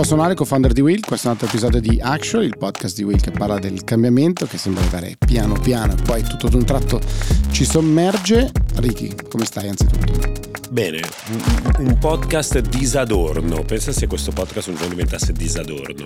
Ciao, sono Ale, co-founder di Will. Questo è un altro episodio di Action, il podcast di Will che parla del cambiamento che sembra arrivare piano piano e poi tutto ad un tratto ci sommerge. Ricky, come stai anzitutto? Bene, un, podcast disadorno. Pensa se questo podcast un giorno diventasse disadorno.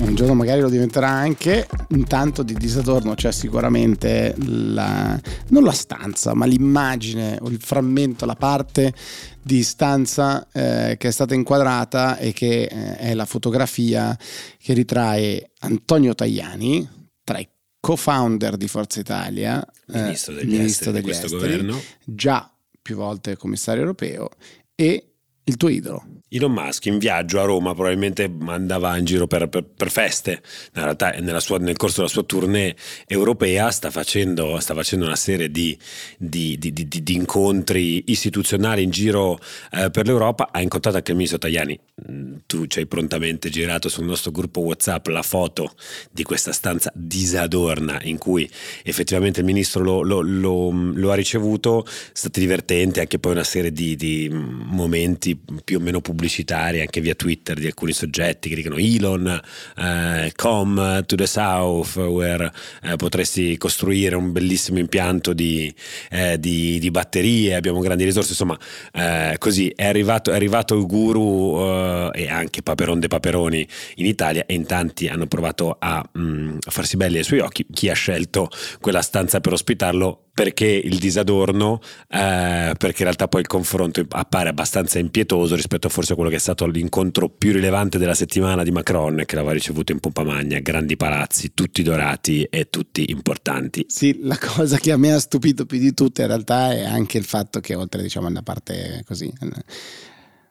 Un giorno magari lo diventerà anche. Intanto di disadorno c'è sicuramente la, non la stanza, ma l'immagine o il frammento, la parte di stanza eh, che è stata inquadrata e che eh, è la fotografia che ritrae Antonio Tajani tra i co-founder di Forza Italia, ministro degli, eh, ministro esteri, degli esteri, governo. già più volte commissario europeo e il tuo idolo. Elon Musk in viaggio a Roma probabilmente andava in giro per, per, per feste, in realtà sua, nel corso della sua tournée europea sta facendo, sta facendo una serie di, di, di, di, incontri istituzionali in giro eh, per l'Europa, ha incontrato anche il ministro Tajani, mm, tu ci hai prontamente girato sul nostro gruppo Whatsapp la foto di questa stanza disadorna in cui effettivamente il ministro lo, lo, lo, lo ha ricevuto, è stato divertente anche poi una serie di momenti più o meno pubblicitari anche via Twitter di alcuni soggetti che dicono Elon, eh, come to the south, where eh, potresti costruire un bellissimo impianto di, eh, di, di, batterie, abbiamo grandi risorse, insomma eh, così è arrivato, è arrivato il guru eh, e anche Paperon de Paperoni in Italia e in tanti hanno provato a, mh, mm, a farsi belli ai suoi occhi, chi ha scelto quella stanza per ospitarlo perché il disadorno, eh, perché in realtà poi il confronto appare abbastanza impietoso rispetto forse a quello che è stato l'incontro più rilevante della settimana di Macron, che l'aveva ricevuto in pompa magna, grandi palazzi, tutti dorati e tutti importanti. Sì, la cosa che a me ha stupito più di tutte in realtà è anche il fatto che oltre diciamo alla parte così,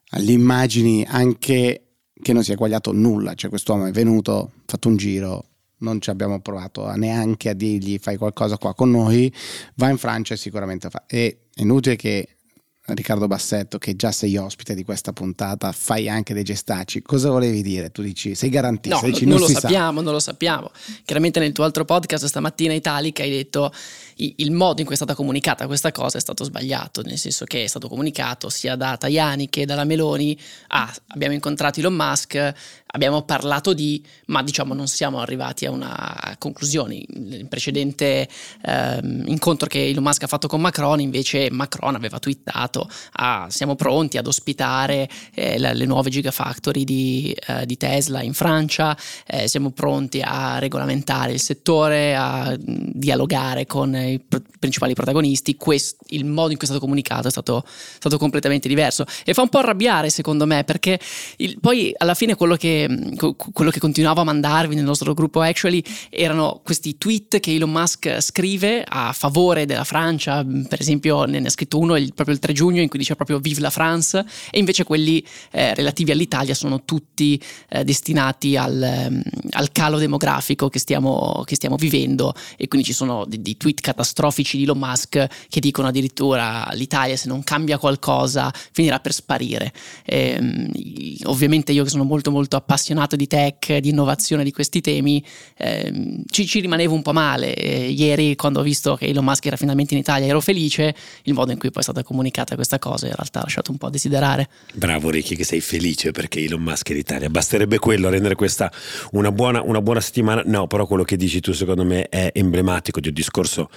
alle immagini, anche che non si è guagliato nulla, cioè quest'uomo è venuto, ha fatto un giro, non ci abbiamo provato neanche a dirgli fai qualcosa qua con noi, va in Francia e sicuramente fa. E è inutile che Riccardo Bassetto, che già sei ospite di questa puntata, fai anche dei gestaci. Cosa volevi dire? Tu dici, sei garantista? No, dici, non, non lo sappiamo, sa. non lo sappiamo. Chiaramente nel tuo altro podcast stamattina Italica hai detto il modo in cui è stata comunicata questa cosa è stato sbagliato, nel senso che è stato comunicato sia da Tajani che dalla Meloni, ah, abbiamo incontrato Elon Musk, abbiamo parlato di, ma diciamo non siamo arrivati a una conclusione. Il precedente ehm, incontro che Elon Musk ha fatto con Macron, invece Macron aveva twittato, ah, siamo pronti ad ospitare eh, le, nuove gigafactory di, eh, di Tesla in Francia, eh, siamo pronti a regolamentare il settore, a dialogare con i pr- principali protagonisti, Quest, il modo in cui è stato comunicato è stato, stato, completamente diverso e fa un po' arrabbiare secondo me perché il, poi alla fine quello che, quello che continuavo a mandarvi nel nostro gruppo Actually erano questi tweet che Elon Musk scrive a favore della Francia, per esempio ne ha scritto uno il, proprio il 3 giugno in cui dice proprio Vive la France e invece quelli eh, relativi all'Italia sono tutti eh, destinati al, al, calo demografico che stiamo, che stiamo, vivendo. E quindi ci sono dei tweet catastrofici di Elon Musk che dicono addirittura l'Italia se non cambia qualcosa finirà per sparire. E, ehm, ovviamente io che sono molto molto appassionato di tech, di innovazione di questi temi, eh, ci, ci, rimanevo un po' male. E ieri quando ho visto che Elon Musk era finalmente in Italia ero felice, il modo in cui poi è stata comunicata questa cosa in realtà ha lasciato un po' a desiderare. Bravo Ricky che sei felice perché Elon Musk è in Italia, basterebbe quello a rendere questa una buona, una buona settimana. No, però quello che dici tu secondo me è emblematico di un discorso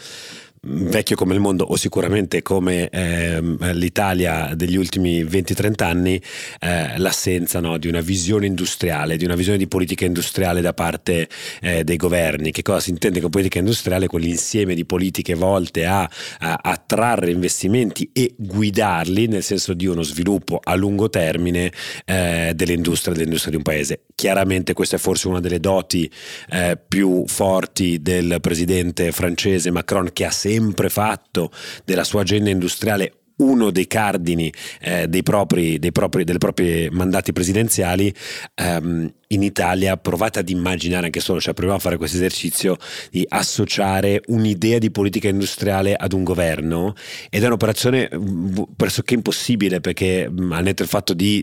vecchio come il mondo o sicuramente come eh, l'Italia degli ultimi 20-30 anni eh, l'assenza no, di una visione industriale, di una visione di politica industriale da parte eh, dei governi. Che cosa si intende con politica industriale? Quell'insieme di politiche volte a, a attrarre investimenti e guidarli nel senso di uno sviluppo a lungo termine eh, dell'industria, dell'industria di un paese. Chiaramente questa è forse una delle doti eh, più forti del presidente francese Macron che ha sempre fatto della sua agenda industriale uno dei cardini eh, dei, propri, dei, propri, delle proprie mandati presidenziali. Ehm, in Italia provate ad immaginare anche solo, cioè proviamo a fare questo esercizio di associare un'idea di politica industriale ad un governo ed è un'operazione mm, pressoché impossibile perché mm, al netto del fatto di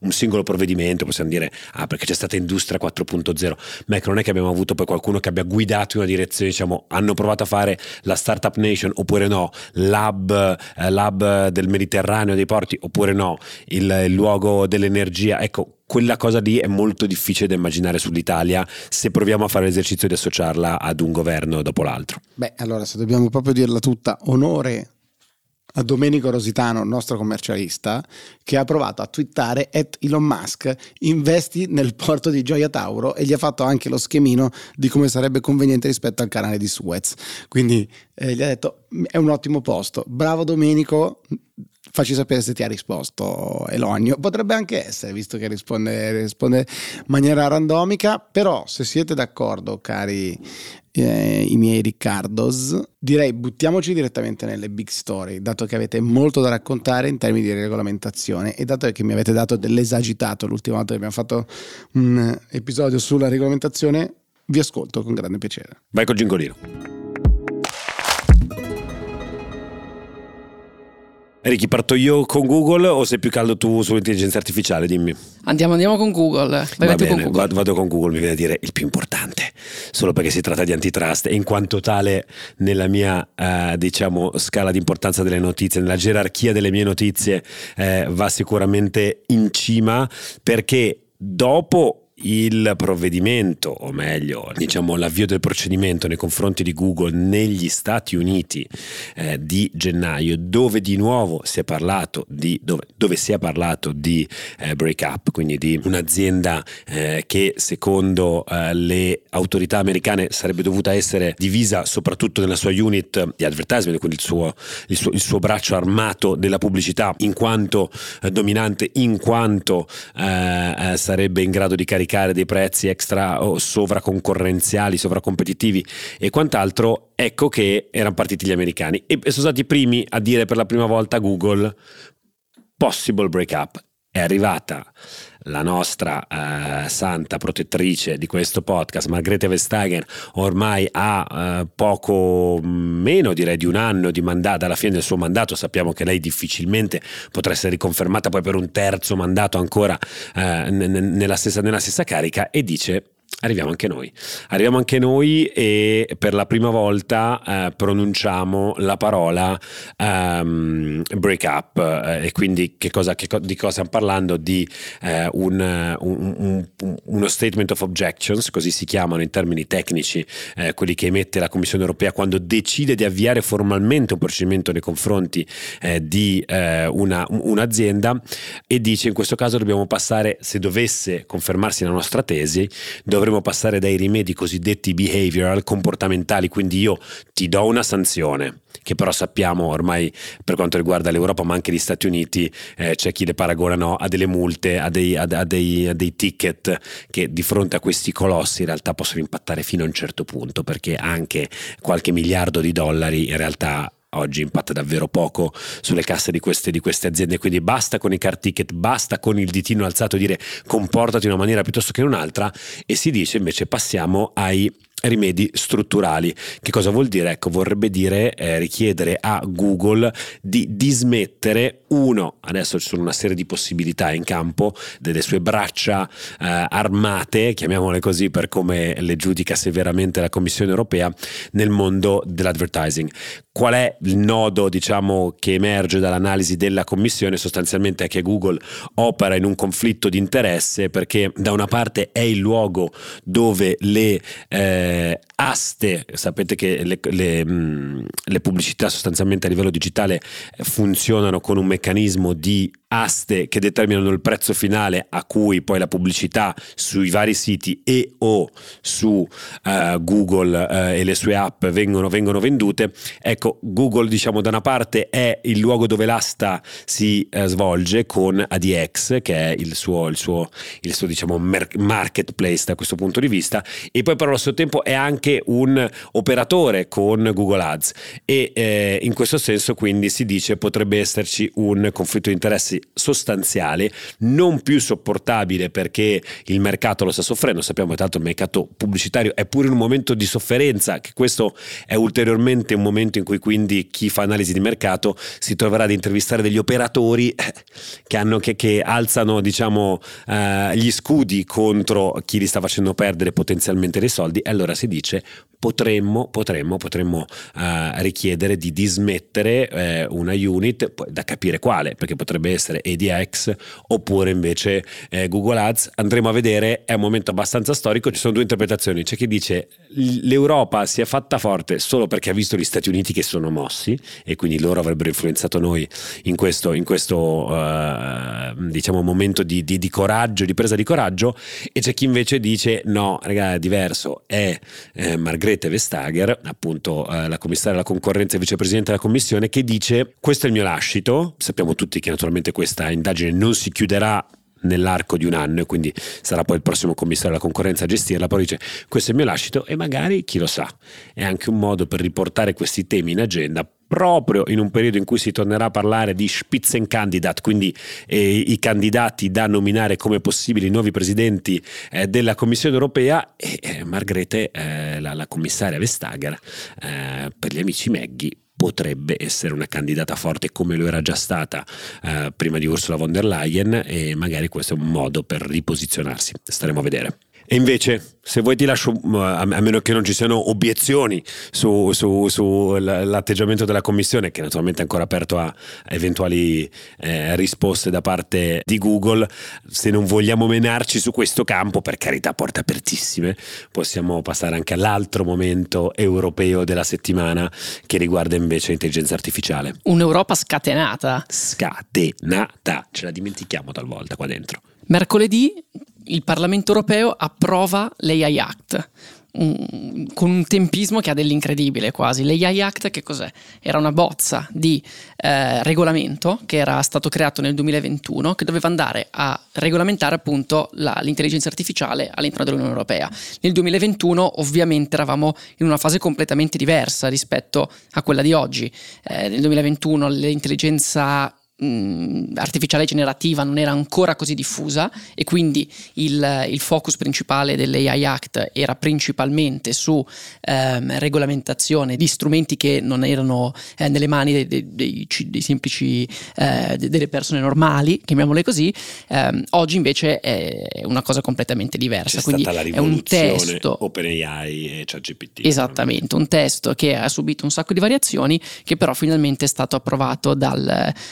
un singolo provvedimento, possiamo dire, ah, perché c'è stata industria 4.0, ma ecco, non è che abbiamo avuto poi qualcuno che abbia guidato in una direzione, diciamo, hanno provato a fare la Startup Nation oppure no, l'hub, eh, l'hub del Mediterraneo dei porti oppure no, il, il luogo dell'energia, ecco, quella cosa lì è molto difficile da immaginare sull'Italia se proviamo a fare l'esercizio di associarla ad un governo dopo l'altro. Beh, allora se dobbiamo proprio dirla tutta, onore a Domenico Rositano, nostro commercialista, che ha provato a twittare at Elon Musk investi nel porto di Gioia Tauro e gli ha fatto anche lo schemino di come sarebbe conveniente rispetto al canale di Suez. Quindi eh, gli ha detto è un ottimo posto, bravo Domenico, facci sapere se ti ha risposto Elonio. Potrebbe anche essere, visto che risponde, risponde in maniera randomica, però se siete d'accordo, cari eh, i miei Riccardos, direi buttiamoci direttamente nelle big story, dato che avete molto da raccontare in termini di regolamentazione e dato che mi avete dato dell'esagitato l'ultima volta che abbiamo fatto un episodio sulla regolamentazione, vi ascolto con grande piacere. Vai col gingolino. Ricky, parto io con Google o sei più caldo tu sull'intelligenza artificiale? Dimmi. Andiamo, andiamo con Google. Vai Va bene, con Google. Vado, vado, con Google, mi viene a dire il più importante, solo perché si tratta di antitrust e in quanto tale nella mia eh, diciamo, scala di importanza delle notizie, nella gerarchia delle mie notizie eh, va sicuramente in cima perché dopo il provvedimento, o meglio, diciamo l'avvio del procedimento nei confronti di Google negli Stati Uniti eh, di gennaio, dove di nuovo si è parlato di, dove, dove si è parlato di eh, break up, quindi di un'azienda eh, che secondo eh, le autorità americane sarebbe dovuta essere divisa soprattutto nella sua unit di advertisement, quindi il suo, il suo, il suo braccio armato della pubblicità, in quanto eh, dominante, in quanto eh, sarebbe in grado di caricare applicare dei prezzi extra o sovraconcorrenziali, sovracompetitivi e quant'altro, ecco che erano partiti gli americani e sono stati i primi a dire per la prima volta a Google possible break up. È arrivata la nostra eh, santa protettrice di questo podcast, Margrethe Vestager, ormai ha eh, poco meno direi di un anno di mandato, alla fine del suo mandato sappiamo che lei difficilmente potrà essere riconfermata poi per un terzo mandato ancora eh, n- nella, stessa, nella stessa carica e dice Arriviamo anche noi. Arriviamo anche noi e per la prima volta eh, pronunciamo la parola um, break up eh, e quindi che cosa, che, di cosa stiamo parlando? Di eh, un, un, un, uno statement of objections, così si chiamano in termini tecnici eh, quelli che emette la Commissione europea quando decide di avviare formalmente un procedimento nei confronti eh, di eh, una, un'azienda e dice in questo caso dobbiamo passare, se dovesse confermarsi la nostra tesi, dovremmo dovremmo passare dai rimedi cosiddetti behavioral, comportamentali, quindi io ti do una sanzione, che però sappiamo ormai per quanto riguarda l'Europa ma anche gli Stati Uniti eh, c'è chi le paragonano a delle multe, a dei, a, a, dei, a dei ticket che di fronte a questi colossi in realtà possono impattare fino a un certo punto perché anche qualche miliardo di dollari in realtà oggi impatta davvero poco sulle casse di queste, di queste, aziende, quindi basta con i car ticket, basta con il ditino alzato dire comportati in una maniera piuttosto che in un'altra e si dice invece passiamo ai rimedi strutturali. Che cosa vuol dire? Ecco, vorrebbe dire eh, richiedere a Google di dismettere uno, adesso ci sono una serie di possibilità in campo, delle sue braccia eh, armate, chiamiamole così per come le giudica severamente la Commissione europea, nel mondo dell'advertising. Qual è il nodo, diciamo, che emerge dall'analisi della Commissione? Sostanzialmente è che Google opera in un conflitto di interesse perché da una parte è il luogo dove le eh, aste, sapete che le, le, mm, le, pubblicità sostanzialmente a livello digitale funzionano con un meccanismo di aste che determinano il prezzo finale a cui poi la pubblicità sui vari siti e o su uh, Google uh, e le sue app vengono, vengono, vendute. Ecco, Google diciamo da una parte è il luogo dove l'asta si uh, svolge con ADX che è il suo, il suo, il suo diciamo, marketplace da questo punto di vista e poi però allo stesso tempo è anche un operatore con Google Ads e eh, in questo senso quindi si dice potrebbe esserci un conflitto di interessi sostanziale, non più sopportabile perché il mercato lo sta soffrendo, sappiamo che tanto il mercato pubblicitario è pure in un momento di sofferenza, che questo è ulteriormente un momento in cui quindi chi fa analisi di mercato si troverà ad intervistare degli operatori eh, che, hanno, che, che alzano diciamo, eh, gli scudi contro chi li sta facendo perdere potenzialmente dei soldi. E allora si dice potremmo, potremmo, potremmo uh, richiedere di dismettere eh, una unit, da capire quale, perché potrebbe essere ADX oppure invece eh, Google Ads. Andremo a vedere, è un momento abbastanza storico, ci sono due interpretazioni. C'è chi dice l'Europa si è fatta forte solo perché ha visto gli Stati Uniti che sono mossi e quindi loro avrebbero influenzato noi in questo, in questo uh, diciamo, momento di, di, di, coraggio, di presa di coraggio, e c'è chi invece dice no, ragazzi, è diverso, è eh, Margrethe Vestager, appunto eh, la commissaria alla concorrenza e vicepresidente della commissione, che dice questo è il mio lascito, sappiamo tutti che naturalmente questa indagine non si chiuderà nell'arco di un anno e quindi sarà poi il prossimo commissario alla concorrenza a gestirla, poi dice questo è il mio lascito e magari chi lo sa, è anche un modo per riportare questi temi in agenda proprio in un periodo in cui si tornerà a parlare di Spitzenkandidat, quindi eh, i candidati da nominare come possibili nuovi presidenti eh, della Commissione europea e eh, Margrethe, eh, la, la, commissaria Vestager, eh, per gli amici Meggi potrebbe essere una candidata forte come lo era già stata eh, prima di Ursula von der Leyen e magari questo è un modo per riposizionarsi, staremo a vedere. E invece, se vuoi ti lascio, a meno che non ci siano obiezioni su, su, su della Commissione, che naturalmente è ancora aperto a eventuali eh, risposte da parte di Google, se non vogliamo menarci su questo campo, per carità, porte apertissime, possiamo passare anche all'altro momento europeo della settimana che riguarda invece l'intelligenza artificiale. Un'Europa scatenata. Scatenata, ce la dimentichiamo talvolta qua dentro. Mercoledì il Parlamento europeo approva l'AI Act. Un, con un tempismo che ha dell'incredibile quasi. L'AI Act che cos'è? Era una bozza di eh, regolamento che era stato creato nel 2021 che doveva andare a regolamentare appunto la, l'intelligenza artificiale all'interno dell'Unione Europea. Nel 2021 ovviamente eravamo in una fase completamente diversa rispetto a quella di oggi. Eh, nel 2021 l'intelligenza mh, artificiale generativa non era ancora così diffusa e quindi il, il focus principale dell'AI Act era principalmente su ehm, regolamentazione di strumenti che non erano eh, nelle mani dei, dei, dei, dei semplici eh, delle persone normali, chiamiamole così. Eh, oggi invece è una cosa completamente diversa. C'è quindi stata la è un testo OpenAI e ChatGPT. Esattamente, un testo che ha subito un sacco di variazioni che però finalmente è stato approvato dal,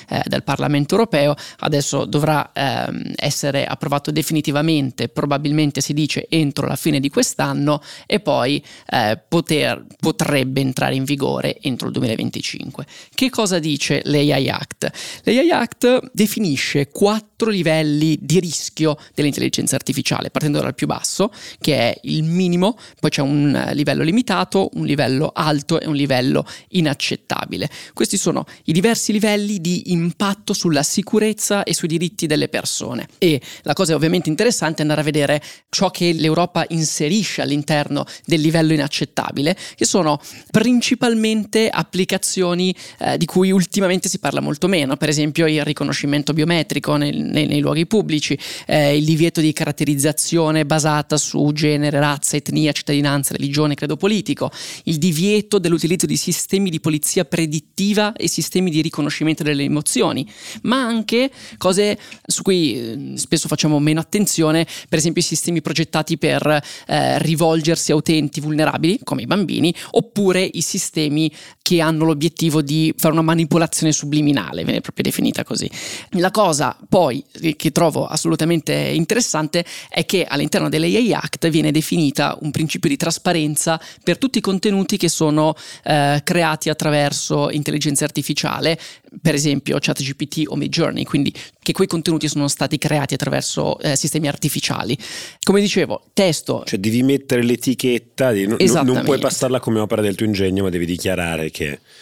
eh, dal del Parlamento europeo, adesso dovrà ehm, essere approvato definitivamente, probabilmente si dice entro la fine di quest'anno e poi eh, poter, potrebbe entrare in vigore entro il 2025. Che cosa dice l'AI Act? L'AI Act definisce quattro livelli di rischio dell'intelligenza artificiale, partendo dal più basso, che è il minimo, poi c'è un livello limitato, un livello alto e un livello inaccettabile. Questi sono i diversi livelli di impatto impatto sulla sicurezza e sui diritti delle persone. E la cosa ovviamente interessante è andare a vedere ciò che l'Europa inserisce all'interno del livello inaccettabile, che sono principalmente applicazioni eh, di cui ultimamente si parla molto meno, per esempio il riconoscimento biometrico nei, nei, nei luoghi pubblici, eh, il divieto di caratterizzazione basata su genere, razza, etnia, cittadinanza, religione, credo politico, il divieto dell'utilizzo di sistemi di polizia predittiva e sistemi di riconoscimento delle emozioni emozioni, ma anche cose su cui eh, spesso facciamo meno attenzione, per esempio i sistemi progettati per eh, rivolgersi a utenti vulnerabili, come i bambini, oppure i sistemi che hanno l'obiettivo di fare una manipolazione subliminale, viene proprio definita così. La cosa poi che trovo assolutamente interessante è che all'interno dell'AI Act viene definita un principio di trasparenza per tutti i contenuti che sono eh, creati attraverso intelligenza artificiale, per esempio ChatGPT GPT o Midjourney, quindi che quei contenuti sono stati creati attraverso eh, sistemi artificiali. Come dicevo, testo. Cioè devi mettere l'etichetta, di, n- non puoi passarla come opera del tuo ingegno, ma devi dichiarare che...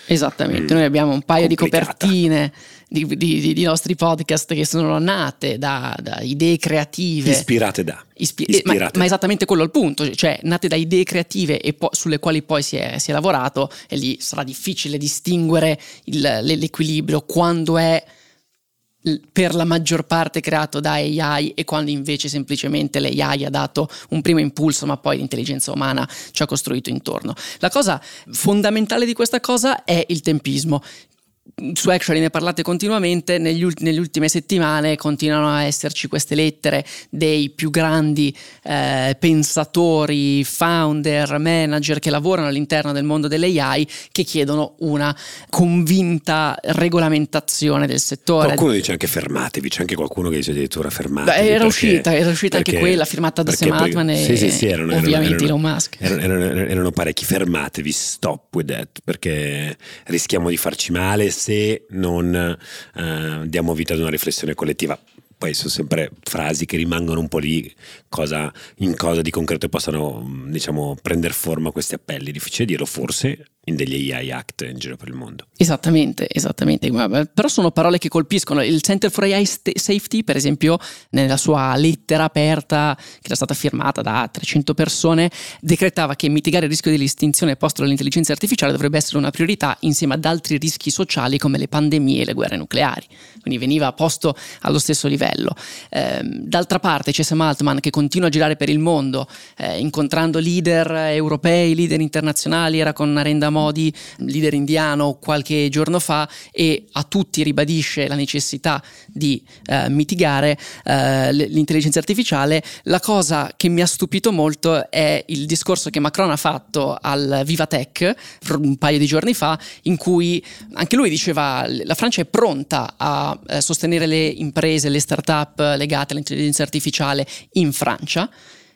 Esattamente, mm, noi abbiamo un paio complicata. di copertine di, di, di, nostri podcast che sono nate da, da idee creative. Ispirate da. Ispi- eh, Ispirate. Ma, ma, esattamente quello è il punto, cioè nate da idee creative e po- sulle quali poi si è, si è, lavorato e lì sarà difficile distinguere il, l'equilibrio quando è per la maggior parte creato da AI e quando invece semplicemente l'AI ha dato un primo impulso ma poi l'intelligenza umana ci ha costruito intorno. La cosa fondamentale di questa cosa è il tempismo su Actually ne parlate continuamente, negli ulti, nelle ultime settimane continuano a esserci queste lettere dei più grandi eh, pensatori, founder, manager che lavorano all'interno del mondo dell'AI che chiedono una convinta regolamentazione del settore. Qualcuno dice anche fermatevi, c'è anche qualcuno che dice addirittura fermatevi. Beh, era, perché, uscita, era uscita anche quella firmata da Sam Altman e sì, sì, sì, erano, ovviamente erano, Elon Musk. Erano, erano parecchi, fermatevi, stop with that, perché rischiamo di farci male se non eh, diamo vita ad una riflessione collettiva. Poi sono sempre frasi che rimangono un po' lì, cosa, in cosa di concreto possano diciamo, prendere forma questi appelli. Difficile dirlo, forse degli AI Act in giro per il mondo. Esattamente, esattamente. Però sono parole che colpiscono. Il Center for AI Safety, per esempio, nella sua lettera aperta, che era stata firmata da 300 persone, decretava che mitigare il rischio dell'estinzione posto dall'intelligenza artificiale dovrebbe essere una priorità insieme ad altri rischi sociali come le pandemie e le guerre nucleari. Quindi veniva posto allo stesso livello. Eh, d'altra parte c'è Sam Altman che continua a girare per il mondo, eh, incontrando leader europei, leader internazionali, era con Narendra Modi, leader indiano, qualche giorno fa e a tutti ribadisce la necessità di eh, mitigare eh, l'intelligenza artificiale. La cosa che mi ha stupito molto è il discorso che Macron ha fatto al Vivatech un paio di giorni fa, in cui anche lui diceva la Francia è pronta a eh, sostenere le imprese, le start-up legate all'intelligenza artificiale in Francia.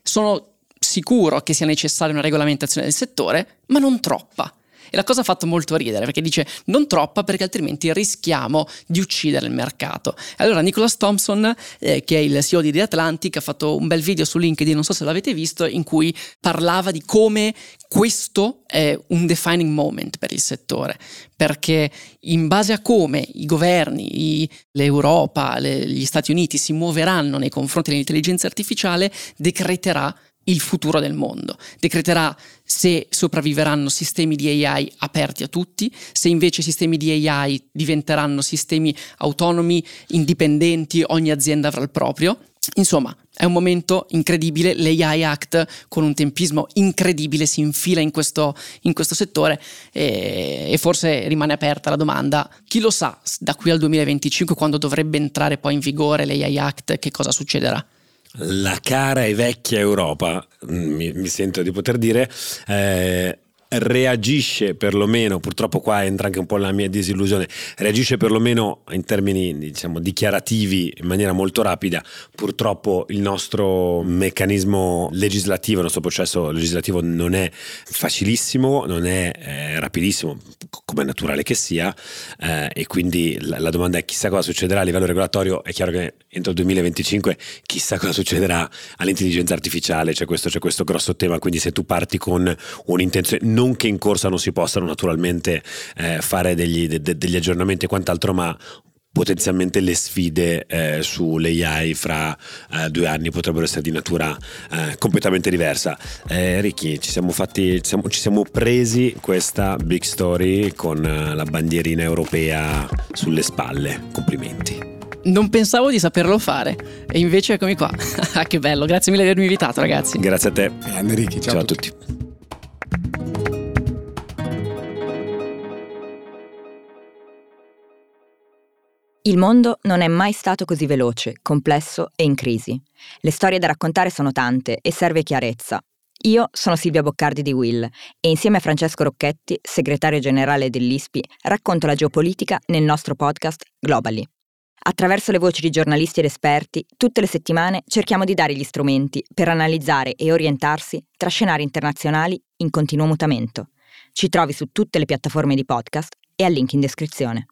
Sono sicuro che sia necessaria una regolamentazione del settore, ma non troppa. E la cosa ha fatto molto ridere perché dice non troppa perché altrimenti rischiamo di uccidere il mercato. Allora Nicholas Thompson, eh, che è il CEO di The Atlantic, ha fatto un bel video su LinkedIn, non so se l'avete visto, in cui parlava di come questo è un defining moment per il settore, perché in base a come i governi, i, l'Europa, le, gli Stati Uniti si muoveranno nei confronti dell'intelligenza artificiale, decreterà il futuro del mondo. Decreterà se sopravviveranno sistemi di AI aperti a tutti, se invece sistemi di AI diventeranno sistemi autonomi, indipendenti, ogni azienda avrà il proprio. Insomma, è un momento incredibile, l'AI Act con un tempismo incredibile si infila in questo, in questo settore e, e, forse rimane aperta la domanda, chi lo sa da qui al 2025 quando dovrebbe entrare poi in vigore l'AI Act che cosa succederà? La cara e vecchia Europa, mm, mi, mi sento di poter dire, eh, reagisce perlomeno, purtroppo qua entra anche un po' la mia disillusione, reagisce perlomeno in termini diciamo dichiarativi in maniera molto rapida, purtroppo il nostro meccanismo legislativo, il nostro processo legislativo non è facilissimo, non è eh, rapidissimo, come è naturale che sia, eh, e quindi la, la, domanda è chissà cosa succederà a livello regolatorio, è chiaro che entro il 2025 chissà cosa succederà all'intelligenza artificiale, c'è questo, c'è questo grosso tema, quindi se tu parti con un'intenzione non che in corsa non si possano naturalmente eh, fare degli, de, degli aggiornamenti e quant'altro, ma potenzialmente le sfide eh, sull'AI fra eh, due anni potrebbero essere di natura eh, completamente diversa. Eh, Ricky, ci siamo, fatti, ci siamo, ci siamo presi questa big story con eh, la bandierina europea sulle spalle. Complimenti. Non pensavo di saperlo fare e invece eccomi qua. che bello, grazie mille di avermi invitato ragazzi. Grazie a te. Grande Ricky, ciao, ciao a tutti. A tutti. Il mondo non è mai stato così veloce, complesso e in crisi. Le storie da raccontare sono tante e serve chiarezza. Io sono Silvia Boccardi di Will e insieme a Francesco Rocchetti, segretario generale dell'ISPI, racconto la geopolitica nel nostro podcast Globally. Attraverso le voci di giornalisti ed esperti, tutte le settimane cerchiamo di dare gli strumenti per analizzare e orientarsi tra scenari internazionali in continuo mutamento. Ci trovi su tutte le piattaforme di podcast e al link in descrizione.